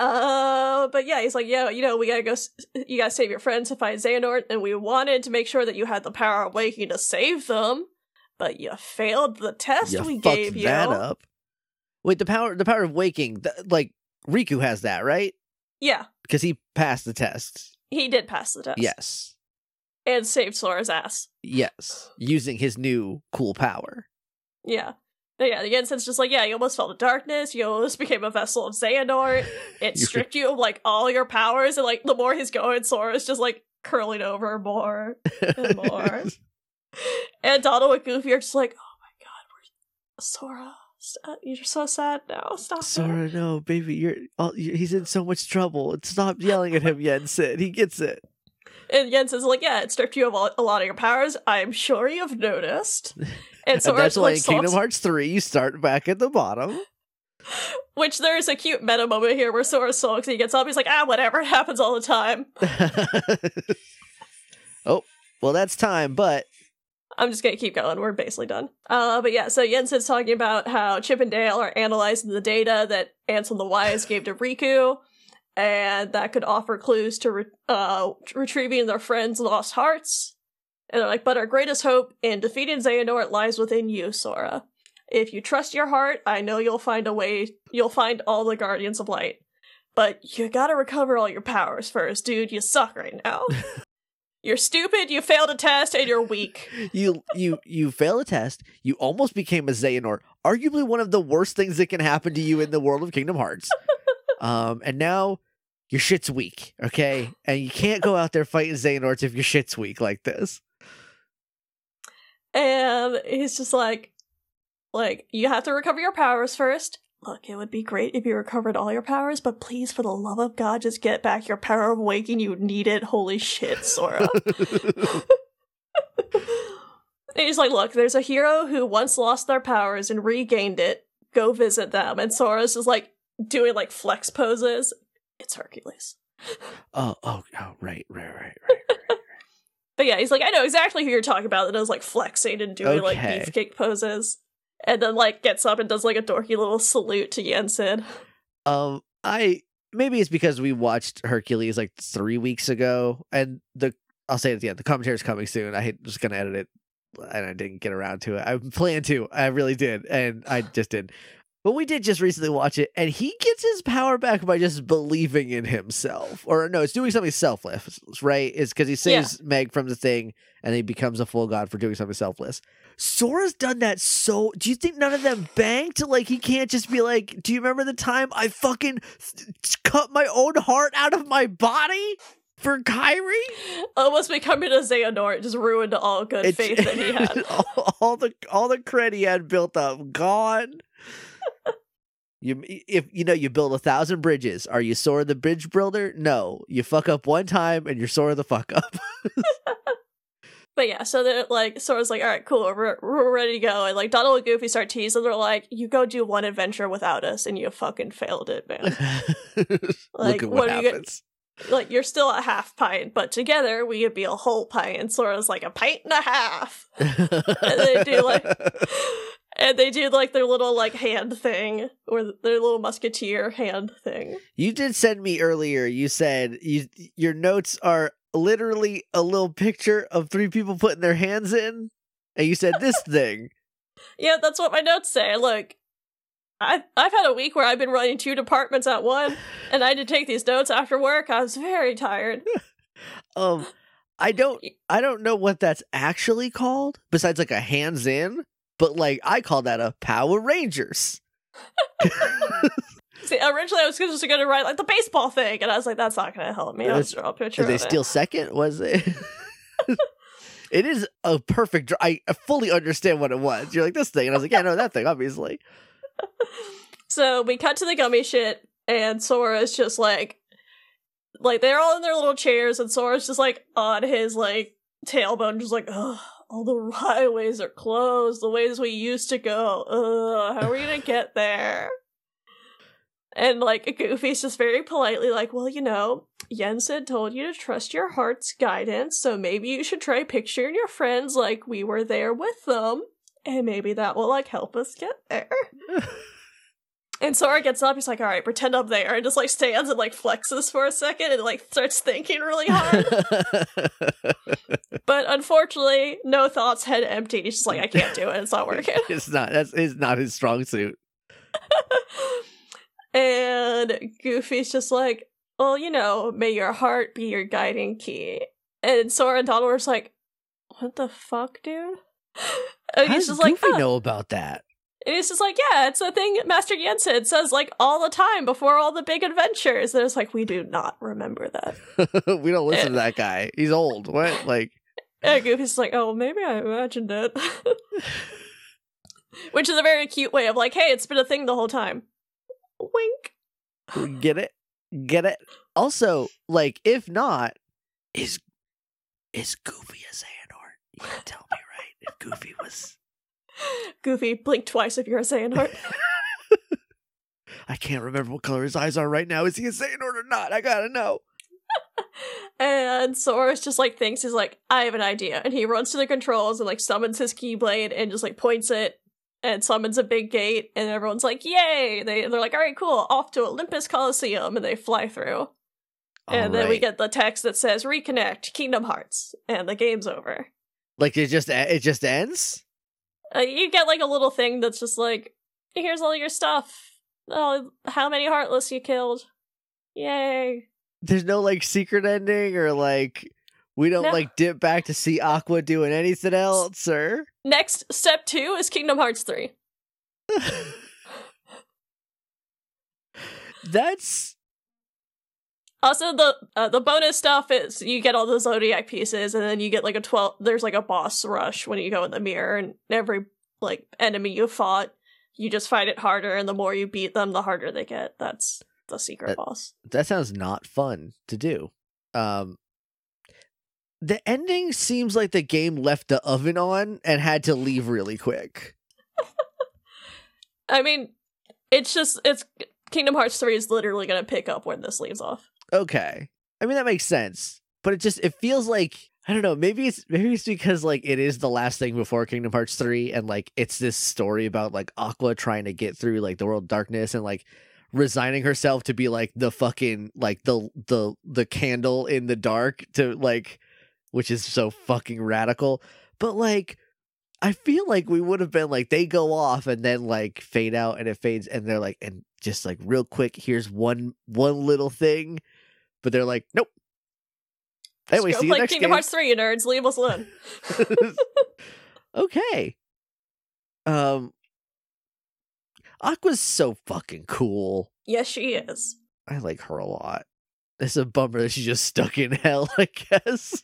Uh, but yeah, he's like, yeah, you know, we gotta go. S- you gotta save your friends to fight Xehanort, and we wanted to make sure that you had the power of waking to save them, but you failed the test You we gave you. that up. Wait, the power, the power of waking, like Riku has that, right? Yeah, Because he passed the test. he did pass the test. Yes, and saved Sora's ass. yes, using his new cool power. Yeah. But yeah, the Yen Sid's just like, yeah, you almost fell to darkness, you almost became a vessel of Xehanort, it stripped you of like all your powers, and like the more he's going, Sora's just like curling over more and more. and Donald and Goofy are just like, oh my god, we're Sora. st- uh, You're so sad now. Stop. it." Sora, no, baby, you're, oh, you he's in so much trouble. Stop yelling at him, Yen Sid. He gets it. And Yen Sid's like, yeah, it stripped you of a a lot of your powers. I'm sure you've noticed. And And Sora that's why in Kingdom Hearts 3, you start back at the bottom. Which there is a cute meta moment here where Sora sulks and he gets up. He's like, ah, whatever. It happens all the time. oh, well, that's time, but I'm just gonna keep going. We're basically done. Uh, but yeah, so Yen Sid's talking about how Chip and Dale are analyzing the data that Ansem the Wise gave to Riku, and that could offer clues to re- uh, retrieving their friends' lost hearts. And they're like, but our greatest hope in defeating Xehanort lies within you, Sora. if you trust your heart, I know you'll find a way. You'll find all the Guardians of Light. But you gotta recover all your powers first, dude. You suck right now. you're stupid, you failed a test, and you're weak. You you you fail a test. You almost became a Xehanort. Arguably one of the worst things that can happen to you in the world of Kingdom Hearts. um, and now your shit's weak, okay? And you can't go out there fighting Xehanorts if your shit's weak like this. And he's just like, like, you have to recover your powers first. Look, it would be great if you recovered all your powers, but please, for the love of God, just get back your power of waking. You need it. Holy shit, Sora. and he's like, look, there's a hero who once lost their powers and regained it. Go visit them. And Sora's just like doing like flex poses. It's Hercules. oh, oh, oh, right, right, right, right. right. But yeah, he's like, I know exactly who you're talking about that does like flexing and doing like beefcake poses. And then like gets up and does like a dorky little salute to Yen Sid. Um, I maybe it's because we watched Hercules like three weeks ago, and the I'll say it at the end. The commentary is coming soon. I hate just gonna edit it, and I didn't get around to it. I planned to, I really did, and I just didn't. But we did just recently watch it, and he gets his power back by just believing in himself. Or no, it's doing something selfless, right? It's because he saves Meg from the thing, and he becomes a full god for doing something selfless. Sora's done that so. Do you think none of them banked? Like he can't just be like, "Do you remember the time I fucking cut my own heart out of my body for Kairi?" Almost becoming a Xehanort just ruined all good It's- faith that he had. all, all the all the credit he had built up gone. You if you know you build a thousand bridges, are you Sora the bridge builder? No, you fuck up one time and you're Sora the fuck up. But yeah, so they're like, Sora's like, all right, cool, we're, we're ready to go. And like, Donald and Goofy start teasing. They're like, you go do one adventure without us, and you fucking failed it, man. Look Like, at what what are you happens. like, you're still a half pint, but together we could be a whole pint. And Sora's like, a pint and a half. they do, like- And they do like their little like hand thing, or their little musketeer hand thing. You did send me earlier. You said you your notes are literally a little picture of three people putting their hands in, and you said this thing. Yeah, that's what my notes say. Look, I've I've had a week where I've been running two departments at one, and I had to take these notes after work. I was very tired. Um, I don't I don't know what that's actually called besides like a hands in, but like I call that a Power Rangers. See, originally I was just going to write like the baseball thing, and I was like, that's not going to help me. I'll just draw a picture Did they steal second? Was it? it is a perfect. dr- I fully understand what it was. You're like this thing, and I was like, yeah, no, that thing, obviously. So we cut to the gummy shit, and Sora's just like, like they're all in their little chairs, and Sora's just like on his like tailbone, just like, ugh. All the highways are closed. The ways we used to go. Ugh, how are we gonna get there? And like Goofy's just very politely like, well, you know, Yen Sid told you to trust your heart's guidance, so maybe you should try picturing your friends like we were there with them, and maybe that will like help us get there. and Sora gets up, he's like, all right, pretend I'm there, and just like stands and like flexes for a second and like starts thinking really hard. but unfortunately, no thoughts, head empty. He's just like, I can't do it, it's not working. it's not. That's is not his strong suit. and Goofy's just like, well, you know, may your heart be your guiding key. And Sora and Donald were just like, what the fuck, dude? And How he's does just like, Goofy "Oh." know about that? And he's just like, yeah, it's a thing Master Yen Sid says like all the time before all the big adventures. And it's like, we do not remember that. we don't listen to eh. that guy. He's old. What? Like, And Goofy's like, oh, maybe I imagined it. Which is a very cute way of like, hey, it's been a thing the whole time. Wink. get it? Get it? Also, like, if not, is is Goofy a Xehanort? You can tell me, right? If Goofy was, Goofy, blink twice if you're a Xehanort. I can't remember what color his eyes are right now. Is he a Xehanort or not? I gotta know. and Sora's just like thinks he's like, I have an idea. And he runs to the controls and like summons his keyblade and just like points it and summons a big gate and everyone's like, Yay! They they're like, Alright, cool, off to Olympus Coliseum and they fly through. And then we get the text that says reconnect Kingdom Hearts and the game's over. like it just it just ends. Uh, you get like a little thing that's just like, here's all your stuff. Oh, how many heartless you killed? Yay! There's no like secret ending or like we don't No. like dip back to see Aqua doing anything else or Next step two is Kingdom Hearts three. That's Also, the uh, the bonus stuff is you get all the zodiac pieces, and then you get like a twelve. There's like a boss rush when you go in the mirror, and every like enemy you fought, you just fight it harder, and the more you beat them, the harder they get. That's the secret That- boss. that sounds not fun to do. Um the ending seems like the game left the oven on and had to leave really quick. I mean, it's just it's Kingdom Hearts three is literally gonna pick up where this leaves off. Okay. I mean that makes sense. But it just it feels like I don't know, maybe it's maybe it's because like it is the last thing before Kingdom Hearts 3 and like it's this story about like Aqua trying to get through like the world darkness and like resigning herself to be like the fucking like the the the candle in the dark to like which is so fucking radical. But like I feel like we would have been like they go off and then like fade out and it fades and they're like and just like real quick here's one one little thing but they're like nope. Anyway, Just go see you play next Kingdom game. Hearts three, you nerds. Leave us alone. okay. Um Aqua's so fucking cool. yes, she is. I like her a lot. It's a bummer that she's just stuck in hell, I guess.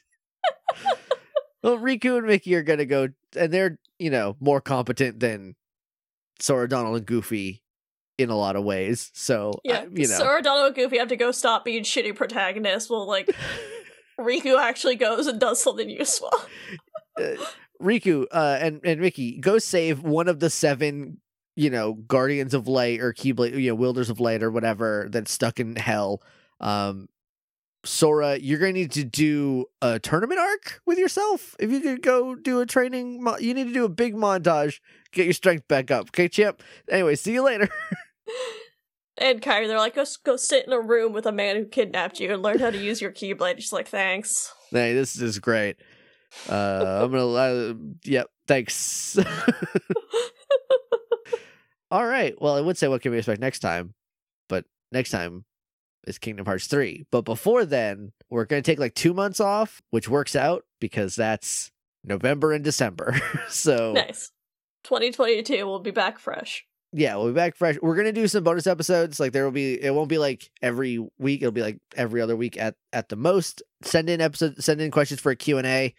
well, Riku and Mickey are gonna go and they're, you know, more competent than Sora, Donald, and Goofy in a lot of ways. So I- Yeah, you know. Sora, Donald, and Goofy have to go stop being shitty protagonists. Well, like Riku actually goes and does something useful. uh, Riku uh, and and Mickey go save one of the seven, you know, guardians of light or keyblade, you know, wielders of light or whatever that's stuck in hell. Um, Sora, you're gonna need to do a tournament arc with yourself. If you could go do a training, mo- you need to do a big montage, get your strength back up. Okay, champ. Anyway, see you later. And Kairi, they're like, go, go sit in a room with a man who kidnapped you and learn how to use your Keyblade. She's like, thanks. hey, this is great. Uh, I'm gonna. Uh, yep. Thanks. All right. Well, I would say what can we expect next time, but next time is Kingdom Hearts 3. But before then, we're going to take like two months off, which works out because that's November and December. so, Nice. 2022 we'll be back fresh. Yeah, we'll be back fresh. We're to do some bonus episodes. Like, there will be, it won't be like every week. It'll be like every other week at, at the most. Send in episode, send in questions for a Q&A.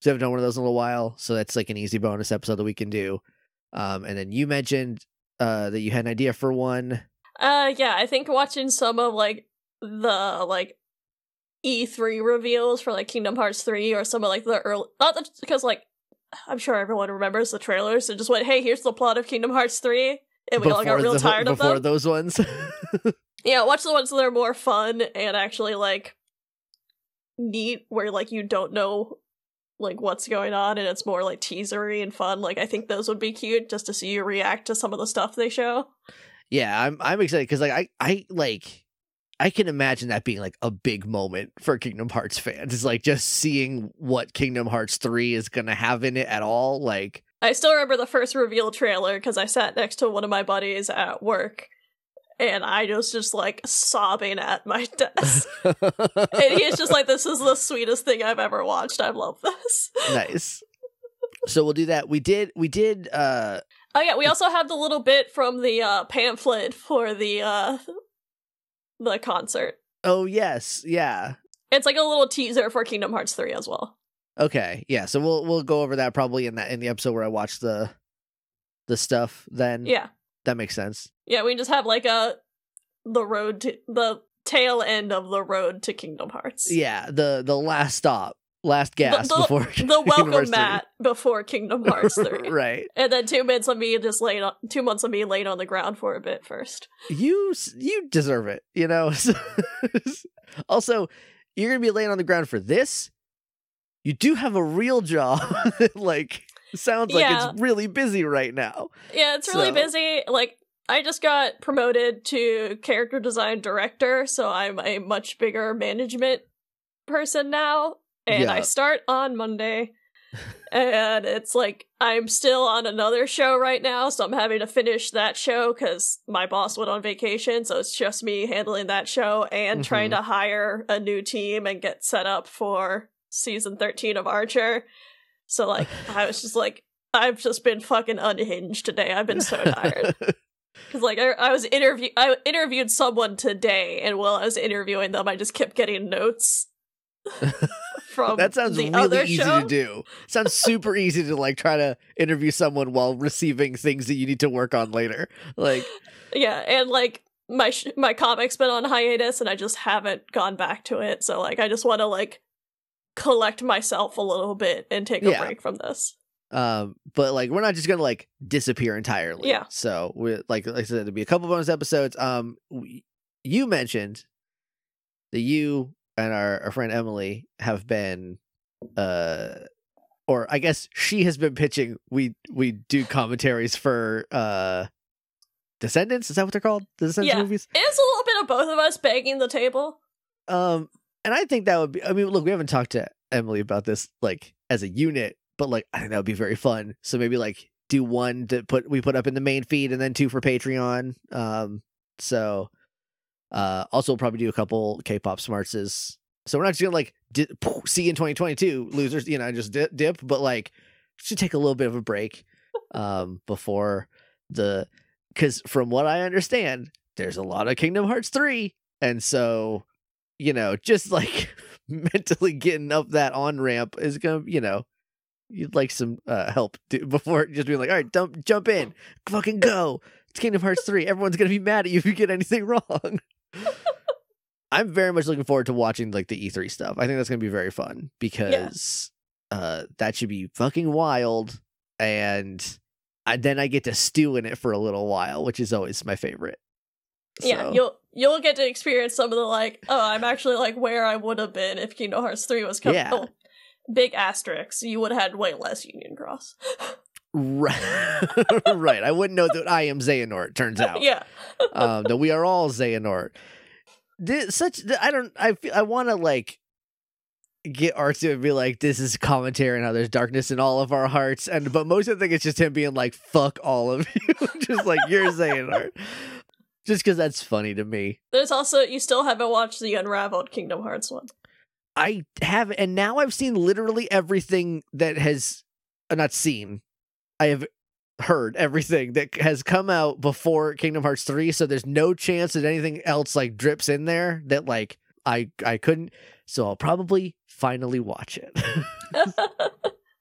So, I haven't done one of those in a little while. So, that's like an easy bonus episode that we can do. Um, and then you mentioned uh, that you had an idea for one. Uh, yeah, I think watching some of like the like E3 reveals for like Kingdom Hearts 3 or some of like the early, not because like I'm sure everyone remembers the trailers and just went, hey, here's the plot of Kingdom Hearts 3. And we all got real the, tired of before them. those ones. Yeah, watch the ones that are more fun and actually like neat, where like you don't know like what's going on and it's more like teasery and fun. Like I think those would be cute just to see you react to some of the stuff they show. yeah, I'm I'm excited because like I I like I can imagine that being like a big moment for Kingdom Hearts fans. It's like just seeing what Kingdom Hearts three is gonna have in it at all. Like I still remember the first reveal trailer because I sat next to one of my buddies at work and I was just like sobbing at my desk. and he's just like, This is the sweetest thing I've ever watched. I love this. nice. So we'll do that. We did we did uh Oh yeah, we also have the little bit from the uh pamphlet for the uh the concert. oh yes, yeah. It's like a little teaser for Kingdom Hearts 3 as well. Okay. Yeah, so we'll we'll go over that probably in that in the episode where I watch the the stuff then. Yeah. That makes sense. Yeah, we just have like a the road to the tail end of the road to Kingdom Hearts. Yeah, the the last stop, last gas the- before The Kingdom welcome Hearts 3. mat before Kingdom Hearts 3. right. And then two months of me just laying on two months of me laying on the ground for a bit first. You you deserve it, you know. also, you're gonna be laying on the ground for this. You do have a real job. like sounds like it's really busy right now. Yeah, it's really So- busy. Like I just got promoted to character design director, so I'm a much bigger management person now. And I start on Monday. and it's like I'm still on another show right now, so I'm having to finish that show because my boss went on vacation, so it's just me handling that show and trying Mhm. to hire a new team and get set up for season 13 of Archer. So like I was just like I've just been fucking unhinged today. I've been so tired. Cause like I, I was interview I interviewed someone today, and while I was interviewing them, I just kept getting notes from that sounds the really other easy show. to do. Sounds super easy to like try to interview someone while receiving things that you need to work on later. Like, Yeah, and like my sh- my comic's been on hiatus, and I just haven't gone back to it. So like I just want to like collect myself a little bit and take a Yeah. break from this. um, but like we're not just gonna like disappear entirely. Yeah. So we like like I said, there'll be a couple bonus episodes. Um, we, you mentioned that you and our, our friend Emily have been, uh, or I guess she has been pitching. We we do commentaries for uh, Descendants. Is that what they're called? The Descendants Yeah. movies. It's a little bit of both of us banging the table. Um, and I think that would be. I mean, look, we haven't talked to Emily about this like as a unit, but like I think that would be very fun. So maybe like do one to put we put up in the main feed, and then two for Patreon. Um, so uh, also we'll probably do a couple K-pop smartses. So we're not just gonna like di- see you in 2022 losers, you know, just dip, dip, but like should take a little bit of a break um before the because from what I understand, there's a lot of Kingdom Hearts 3. And so, you know, just like mentally getting up that on ramp is gonna, you know, you'd like some uh, help to, before just being like, all right, dump, jump in, fucking go. It's Kingdom Hearts 3. Everyone's gonna be mad at you if you get anything wrong. I'm very much looking forward to watching like the E3 stuff. I think that's gonna be very fun because uh that should be fucking wild and I, then I get to stew in it for a little while, which is always my favorite. Yeah, you'll you'll get to experience some of the like, oh, I'm actually like where I would have been if Kingdom Hearts 3 was coming. Yeah. Oh, big asterisks. You would have had way less Union Cross. Right. right. I wouldn't know that I am Xehanort, it turns out. yeah. Um, that we are all Xehanort. This, such I don't I feel I want to like get Artu and be like this is commentary and how there's darkness in all of our hearts and but most of the thing it's just him being like fuck all of you just like you're Xehanort. Just cuz that's funny to me. There's also you still haven't watched the Unraveled Kingdom Hearts one. I have, and now I've seen literally everything that has, uh, not seen, I have heard everything that has come out before Kingdom Hearts 3. So there's no chance that anything else like drips in there that like I I couldn't. So I'll probably finally watch it.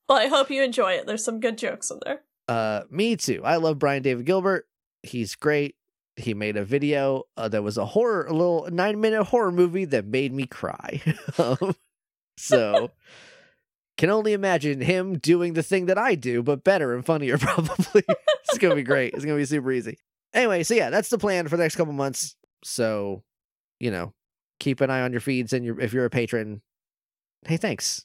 well, I hope you enjoy it. There's some good jokes in there. uh, me too. I love Brian David Gilbert. He's great. He made a video uh, that was a horror, a little nine minute horror movie that made me cry. Um, so can only imagine him doing the thing that I do, but better and funnier, probably. it's gonna be great. It's gonna be super easy. Anyway, so yeah, that's the plan for the next couple months. So, you know, keep an eye on your feeds and your if you're a patron. Hey, thanks.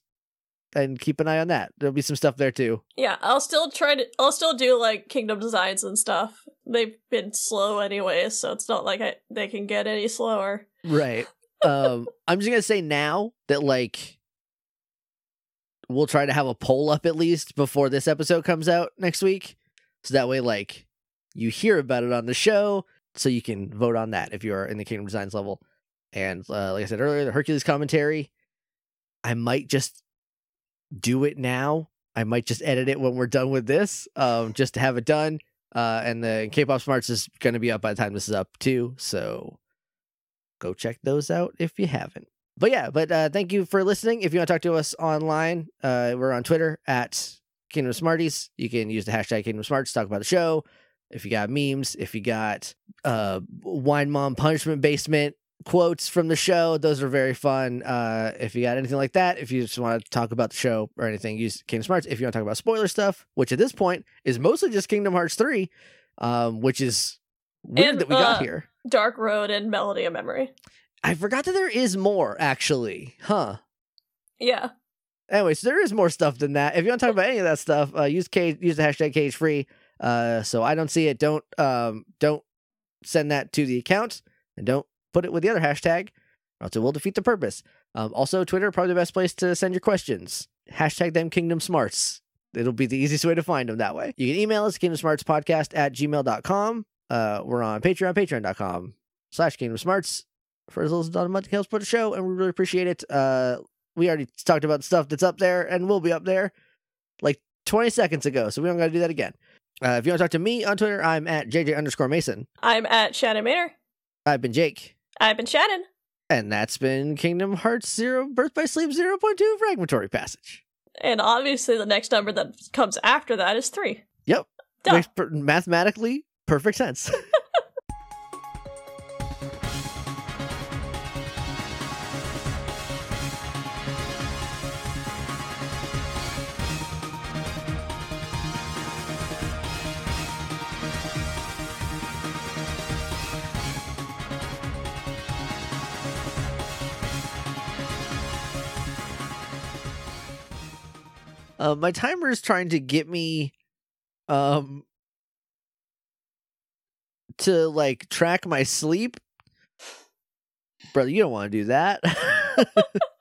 And keep an eye on that. There'll be some stuff there too. Yeah, I'll still try to. I'll still do like Kingdom designs and stuff. They've been slow anyways, so it's not like I, they can get any slower. Right. Um, I'm just gonna say now that like we'll try to have a poll up at least before this episode comes out next week, so that way like you hear about it on the show, so you can vote on that if you are in the Kingdom Designs level. And uh, like I said earlier, the Hercules commentary, I might just do it now. I might just edit it when we're done with this, um, just to have it done. Uh, and the K-pop Smarts is going to be up by the time this is up too, so go check those out if you haven't. But yeah, but uh, thank you for listening. If you want to talk to us online, uh, we're on Twitter at Kingdom Smarties. You can use the hashtag Kingdom Smarts to talk about the show. If you got memes, if you got uh, Wine Mom Punishment Basement quotes from the show, those are very fun. Uh, if you got anything like that, if you just want to talk about the show or anything, use Kingdom Smarts. If you want to talk about spoiler stuff, which at this point is mostly just Kingdom Hearts 3, um, which is weird And, that we got uh, here. Dark Road and Melody of Memory. I forgot that there is more, actually. Huh. Yeah, Anyway, so there is more stuff than that. If you want to talk about any of that stuff, uh, use cage, use the hashtag cage free. Uh, so I don't see it. Don't um don't send that to the account and don't put it with the other hashtag, or else it will defeat the purpose. Um, also Twitter probably the best place to send your questions. hashtag them Kingdom Smarts. It'll be the easiest way to find them that way. You can email us, Kingdom Smarts Podcast at gmail.com. Uh, we're on Patreon, patreon.com slash Kingdom Smarts for as little as a dollar a month support the show, and we really appreciate it. Uh, we already talked about stuff that's up there and will be up there like 20 seconds ago, so we don't got to do that again. Uh, if you want to talk to me on Twitter, I'm at JJ underscore Mason. I'm at Shannon Maynor. I've been Jake. I've been Shannon. And that's been Kingdom Hearts Zero Birth by Sleep 0.2 Fragmentary Passage. And obviously, the next number that comes after that is three. Yep. Duh. Makes per- mathematically perfect sense. Uh, my timer is trying to get me um to like track my sleep. Brother, you don't want to do that.